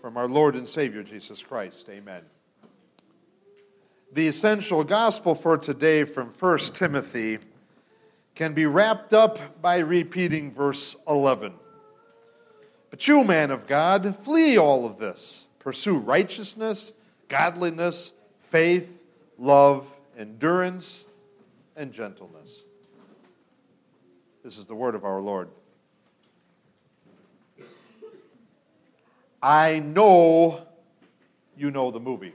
from our Lord and Savior Jesus Christ. Amen. The essential gospel for today from 1 Timothy can be wrapped up by repeating verse 11. But you, man of God, flee all of this. Pursue righteousness, godliness, faith, love, endurance, and gentleness. This is the word of our Lord. I know you know the movie.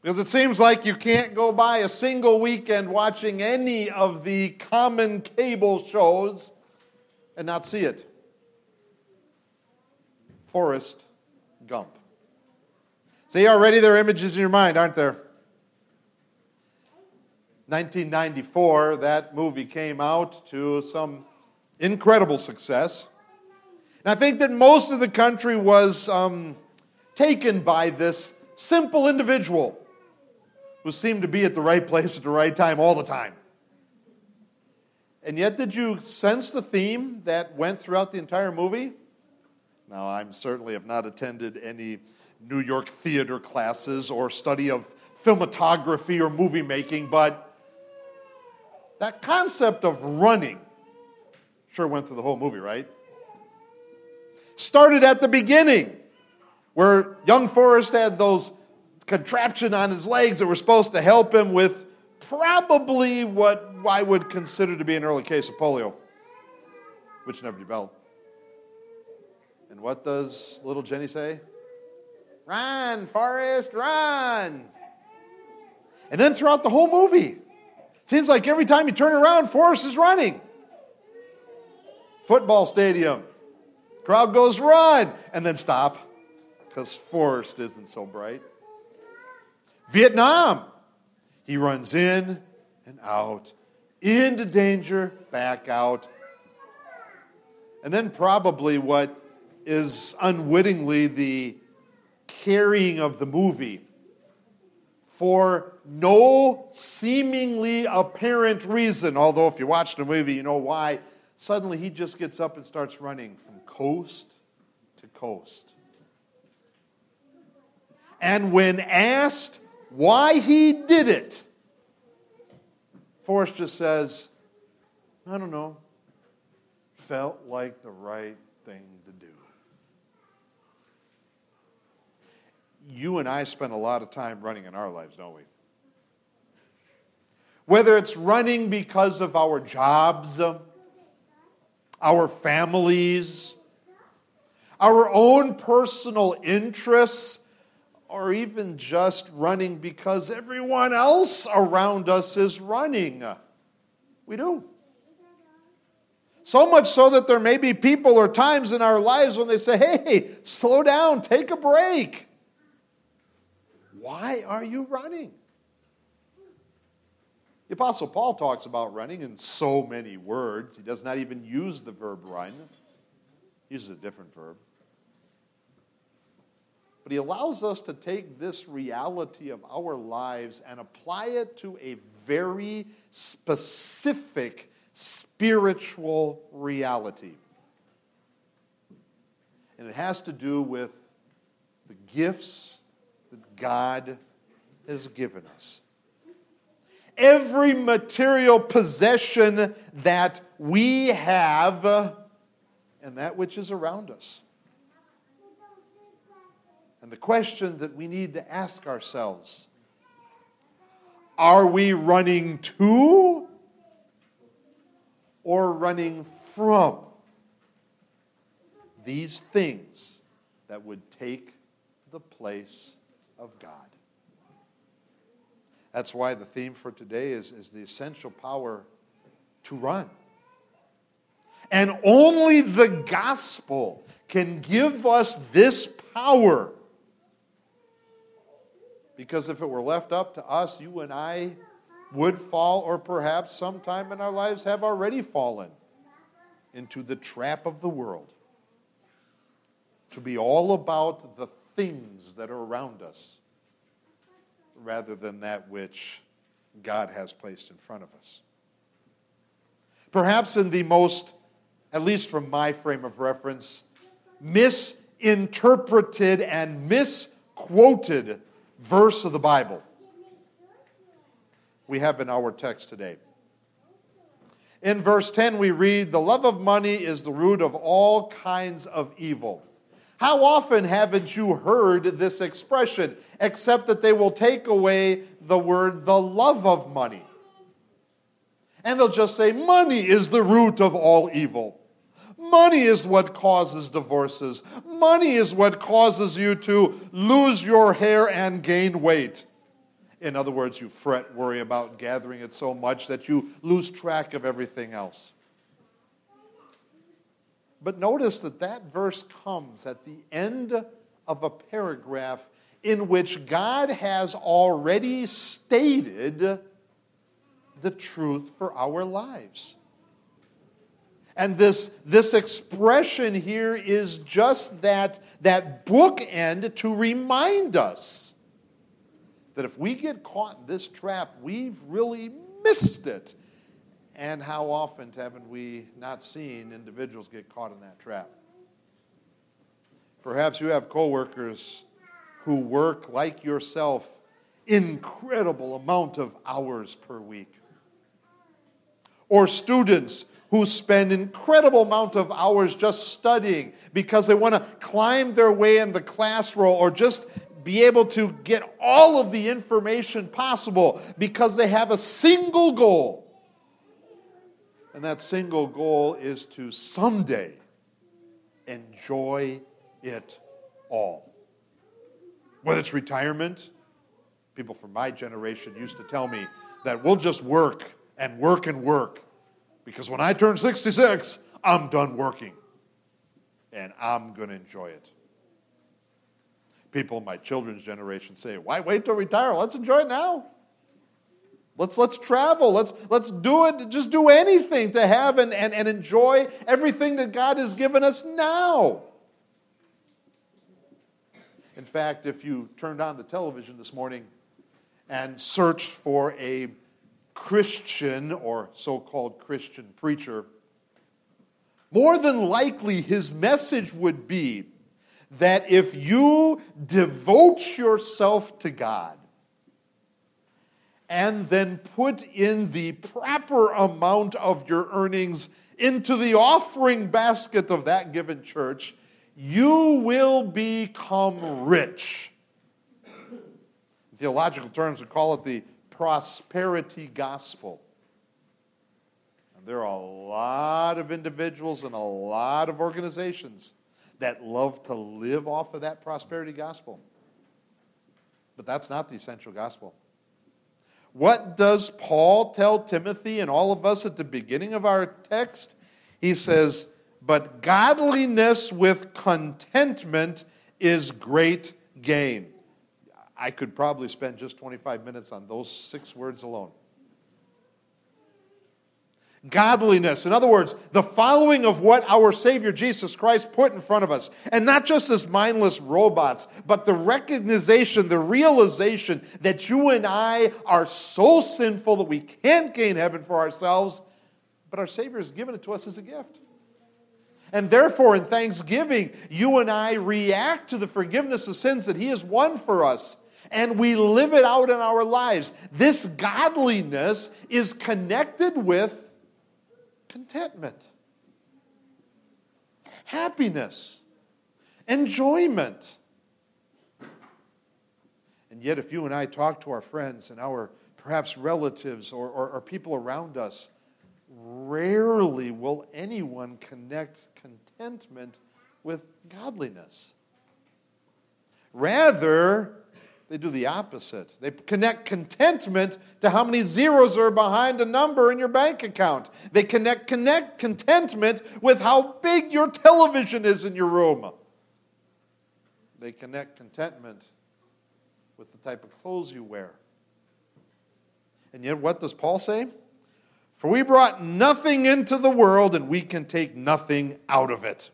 Because it seems like you can't go by a single weekend watching any of the common cable shows and not see it. Forrest Gump. See, already there are images in your mind, aren't there? 1994, that movie came out to some incredible success. And I think that most of the country was um, taken by this simple individual who seemed to be at the right place at the right time all the time. And yet, did you sense the theme that went throughout the entire movie? Now, I certainly have not attended any New York theater classes or study of filmography or movie making, but that concept of running sure went through the whole movie, right? Started at the beginning, where young Forrest had those contraption on his legs that were supposed to help him with probably what I would consider to be an early case of polio, which never developed. And what does little Jenny say? Run, Forrest, run. And then throughout the whole movie, seems like every time you turn around, Forrest is running. Football stadium, Crowd goes, run, and then stop because Forrest isn't so bright. Vietnam, he runs in and out, into danger, back out. And then, probably what is unwittingly the carrying of the movie for no seemingly apparent reason, although if you watch the movie, you know why. Suddenly he just gets up and starts running coast to coast. And when asked why he did it, Forrest just says, I don't know, felt like the right thing to do. You and I spend a lot of time running in our lives, don't we? Whether it's running because of our jobs, our families, our own personal interests, or even just running because everyone else around us is running. We do. So much so that there may be people or times in our lives when they say, hey, slow down, take a break. Why are you running? The Apostle Paul talks about running in so many words. He does not even use the verb run, he uses a different verb. But he allows us to take this reality of our lives and apply it to a very specific spiritual reality. And it has to do with the gifts that God has given us. Every material possession that we have and that which is around us. And the question that we need to ask ourselves are we running to or running from these things that would take the place of God? That's why the theme for today is, is the essential power to run. And only the gospel can give us this power because if it were left up to us, you and I would fall, or perhaps sometime in our lives have already fallen into the trap of the world. To be all about the things that are around us rather than that which God has placed in front of us. Perhaps in the most, at least from my frame of reference, misinterpreted and misquoted verse of the Bible we have in our text today. In verse 10, we read, The love of money is the root of all kinds of evil. How often haven't you heard this expression, except that they will take away the word, the love of money? And they'll just say, Money is the root of all evil. Money is what causes divorces. Money is what causes you to lose your hair and gain weight. In other words, you fret, worry about gathering it so much that you lose track of everything else. But notice that that verse comes at the end of a paragraph in which God has already stated the truth for our lives. And this, this expression here is just that, that bookend to remind us that if we get caught in this trap, we've really missed it. And how often haven't we not seen individuals get caught in that trap? Perhaps you have coworkers who work like yourself incredible amount of hours per week. Or students who spend incredible amount of hours just studying because they want to climb their way in the class roll or just be able to get all of the information possible because they have a single goal. And that single goal is to someday enjoy it all. Whether it's retirement, people from my generation used to tell me that we'll just work and work and work because when I turn 66, I'm done working and I'm going to enjoy it people in my children's generation say, why wait till retire? Let's enjoy it now. Let's, let's travel. Let's, let's do it. Just do anything to have and, and, and enjoy everything that God has given us now. In fact, if you turned on the television this morning and searched for a Christian or so called Christian preacher, more than likely his message would be that if you devote yourself to God and then put in the proper amount of your earnings into the offering basket of that given church, you will become rich. Theological terms, we call it the prosperity gospel. And there are a lot of individuals and a lot of organizations that love to live off of that prosperity gospel. But that's not the essential gospel. What does Paul tell Timothy and all of us at the beginning of our text? He says, But godliness with contentment is great gain. I could probably spend just 25 minutes on those six words alone godliness. In other words, the following of what our Savior Jesus Christ put in front of us. And not just as mindless robots, but the recognition, the realization that you and I are so sinful that we can't gain heaven for ourselves, but our Savior has given it to us as a gift. And therefore, in thanksgiving, you and I react to the forgiveness of sins that He has won for us and we live it out in our lives. This godliness is connected with contentment, happiness, enjoyment. And yet, if you and I talk to our friends and our perhaps relatives or, or, or people around us, rarely will anyone connect contentment with godliness. Rather, they do the opposite. They connect contentment to how many zeros are behind a number in your bank account. They connect, connect contentment with how big your television is in your room. They connect contentment with the type of clothes you wear. And yet, what does Paul say? For we brought nothing into the world, and we can take nothing out of it.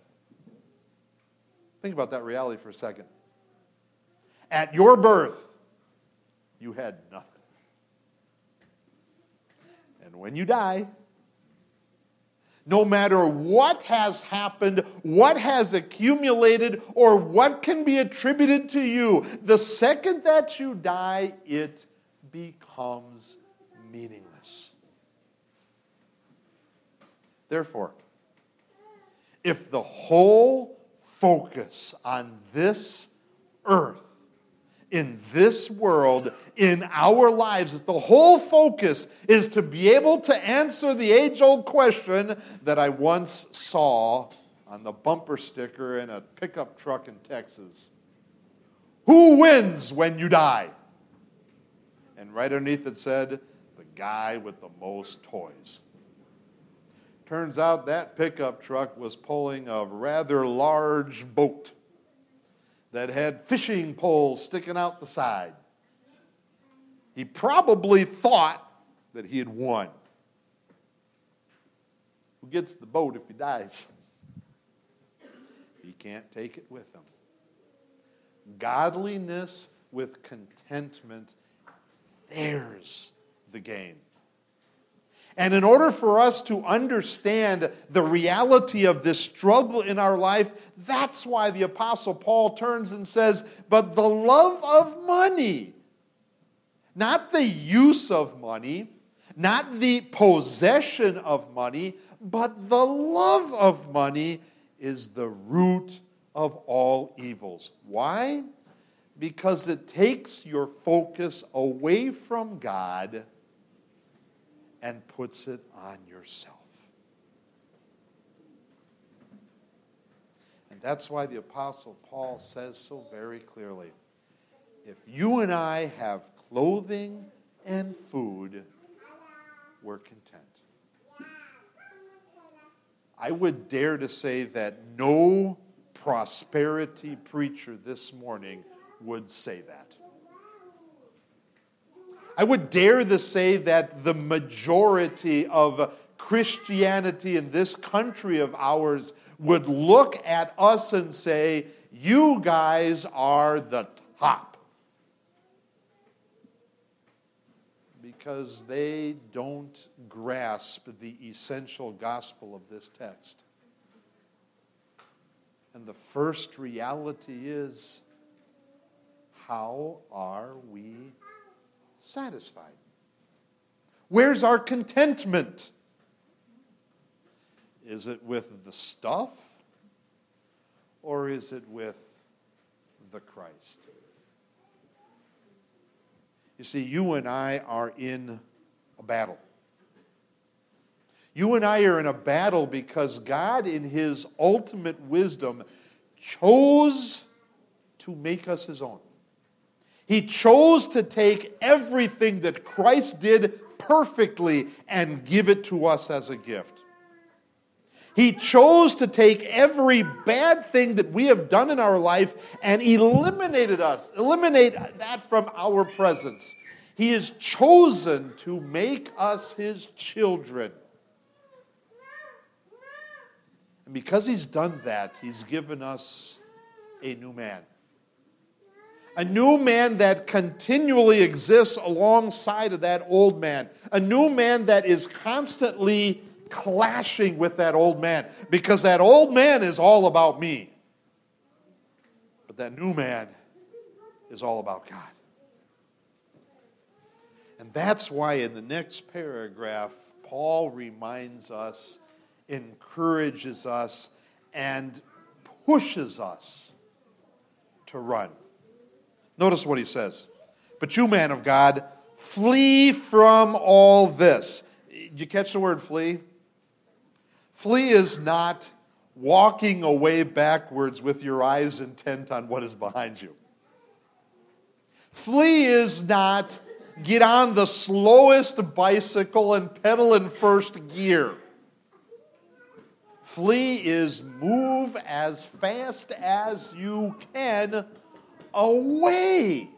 Think about that reality for a second. At your birth, you had nothing. And when you die, no matter what has happened, what has accumulated, or what can be attributed to you, the second that you die, it becomes meaningless. Therefore, if the whole focus on this earth in this world, in our lives, that the whole focus is to be able to answer the age old question that I once saw on the bumper sticker in a pickup truck in Texas Who wins when you die? And right underneath it said, The guy with the most toys. Turns out that pickup truck was pulling a rather large boat that had fishing poles sticking out the side. He probably thought that he had won. Who gets the boat if he dies? He can't take it with him. Godliness with contentment, there's the gain. And in order for us to understand the reality of this struggle in our life, that's why the Apostle Paul turns and says, But the love of money, not the use of money, not the possession of money, but the love of money is the root of all evils. Why? Because it takes your focus away from God and puts it on yourself. And that's why the Apostle Paul says so very clearly if you and I have clothing and food, we're content. I would dare to say that no prosperity preacher this morning would say that. I would dare to say that the majority of Christianity in this country of ours would look at us and say, You guys are the top. Because they don't grasp the essential gospel of this text. And the first reality is how are we satisfied? Where's our contentment? Is it with the stuff or is it with the Christ? You see, you and I are in a battle. You and I are in a battle because God, in His ultimate wisdom, chose to make us His own. He chose to take everything that Christ did perfectly and give it to us as a gift. He chose to take every bad thing that we have done in our life and eliminated us, eliminate that from our presence. He has chosen to make us his children. And because he's done that, he's given us a new man a new man that continually exists alongside of that old man, a new man that is constantly clashing with that old man because that old man is all about me. But that new man is all about God. And that's why in the next paragraph, Paul reminds us, encourages us, and pushes us to run. Notice what he says. But you, man of God, flee from all this. Did you catch the word flee? Flee is not walking away backwards with your eyes intent on what is behind you. Flee is not get on the slowest bicycle and pedal in first gear. Flee is move as fast as you can away.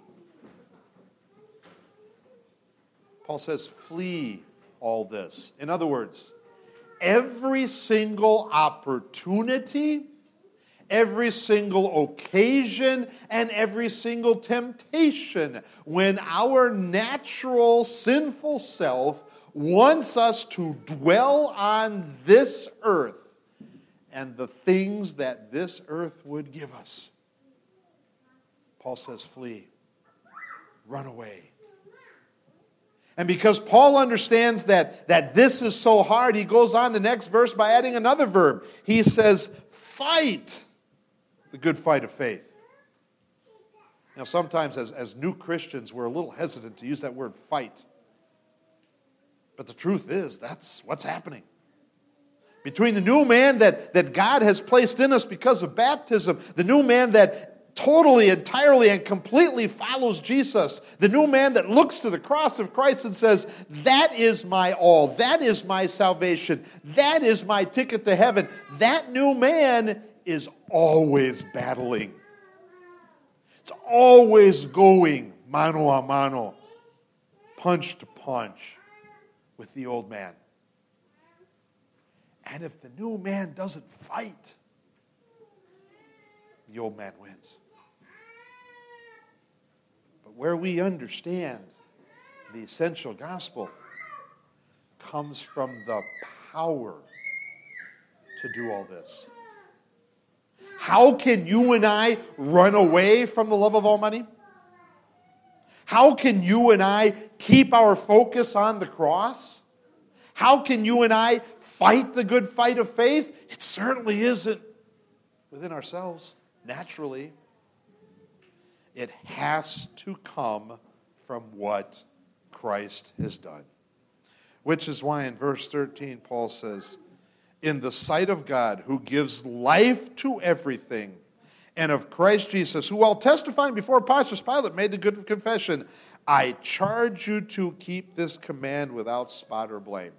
Paul says, flee all this. In other words, every single opportunity, every single occasion, and every single temptation when our natural sinful self wants us to dwell on this earth and the things that this earth would give us. Paul says, flee, run away. And because Paul understands that, that this is so hard, he goes on the next verse by adding another verb. He says, fight the good fight of faith. Now, sometimes as, as new Christians, we're a little hesitant to use that word fight. But the truth is, that's what's happening. Between the new man that, that God has placed in us because of baptism, the new man that totally, entirely, and completely follows Jesus, the new man that looks to the cross of Christ and says, That is my all, that is my salvation, that is my ticket to heaven, that new man is always battling. It's always going mano a mano, punch to punch with the old man. And if the new man doesn't fight, the old man wins. But where we understand the essential gospel comes from the power to do all this. How can you and I run away from the love of money? How can you and I keep our focus on the cross? How can you and I fight the good fight of faith? It certainly isn't within ourselves, naturally. It has to come from what Christ has done. Which is why in verse 13, Paul says, in the sight of God, who gives life to everything, and of Christ Jesus, who, while testifying before Pontius Pilate, made the good confession I charge you to keep this command without spot or blame.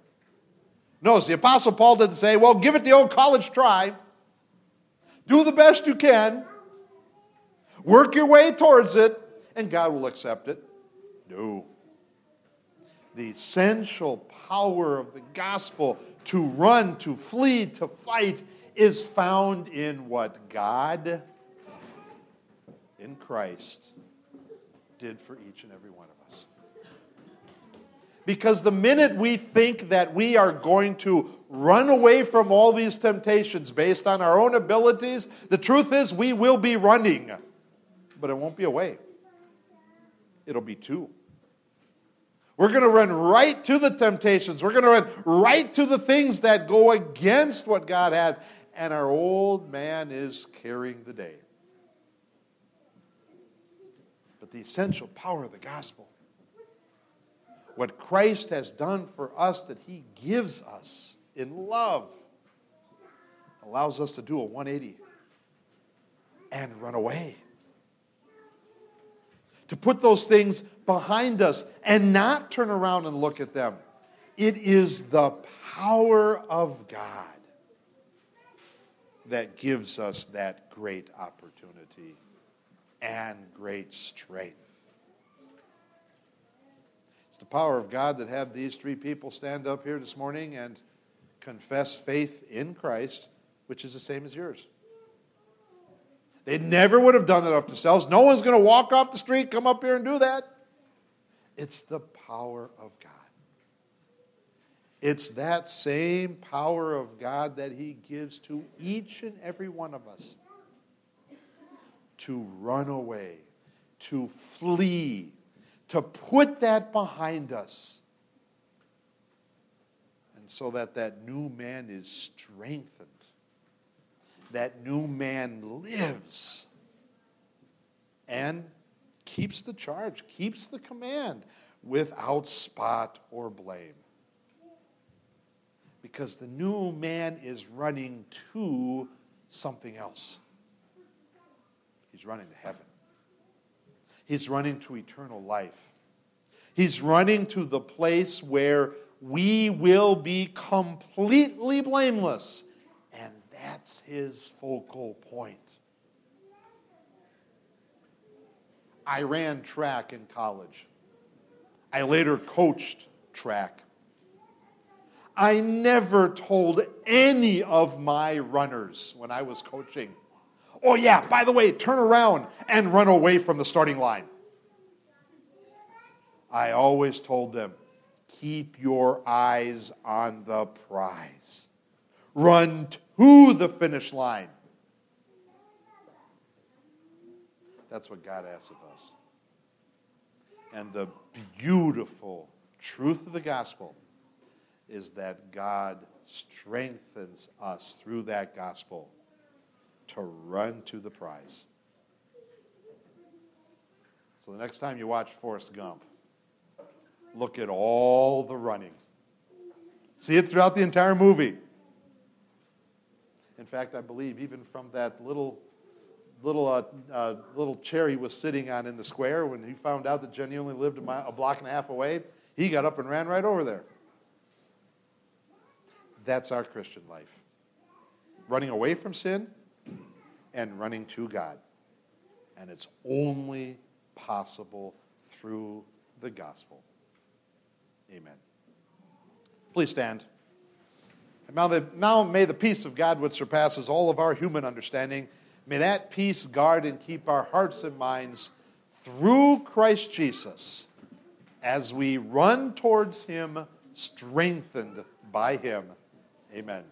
Notice the Apostle Paul didn't say, Well, give it the old college try, do the best you can, work your way towards it, and God will accept it. No. The essential power of the gospel to run, to flee, to fight is found in what God in Christ did for each and every one of us. Because the minute we think that we are going to run away from all these temptations based on our own abilities, the truth is we will be running, but it won't be away. It'll be to. We're going to run right to the temptations. We're going to run right to the things that go against what God has. And our old man is carrying the day. But the essential power of the gospel, what Christ has done for us that he gives us in love, allows us to do a 180 and run away to put those things behind us and not turn around and look at them. It is the power of God that gives us that great opportunity and great strength. It's the power of God that had these three people stand up here this morning and confess faith in Christ, which is the same as yours. They never would have done that of themselves. No one's going to walk off the street, come up here and do that. It's the power of God. It's that same power of God that He gives to each and every one of us to run away, to flee, to put that behind us. And so that that new man is strengthened that new man lives and keeps the charge, keeps the command without spot or blame. Because the new man is running to something else. He's running to heaven. He's running to eternal life. He's running to the place where we will be completely blameless And that's his focal point. I ran track in college. I later coached track. I never told any of my runners when I was coaching, oh, yeah, by the way, turn around and run away from the starting line. I always told them, keep your eyes on the prize. Run to the finish line. That's what God asks of us. And the beautiful truth of the gospel is that God strengthens us through that gospel to run to the prize. So the next time you watch Forrest Gump, look at all the running. See it throughout the entire movie. In fact, I believe even from that little little uh, uh, little chair he was sitting on in the square when he found out that Jenny only lived a, mile, a block and a half away, he got up and ran right over there. That's our Christian life. Running away from sin and running to God. And it's only possible through the gospel. Amen. Please stand. And now, the, now may the peace of God, which surpasses all of our human understanding, may that peace guard and keep our hearts and minds through Christ Jesus as we run towards Him, strengthened by Him. Amen.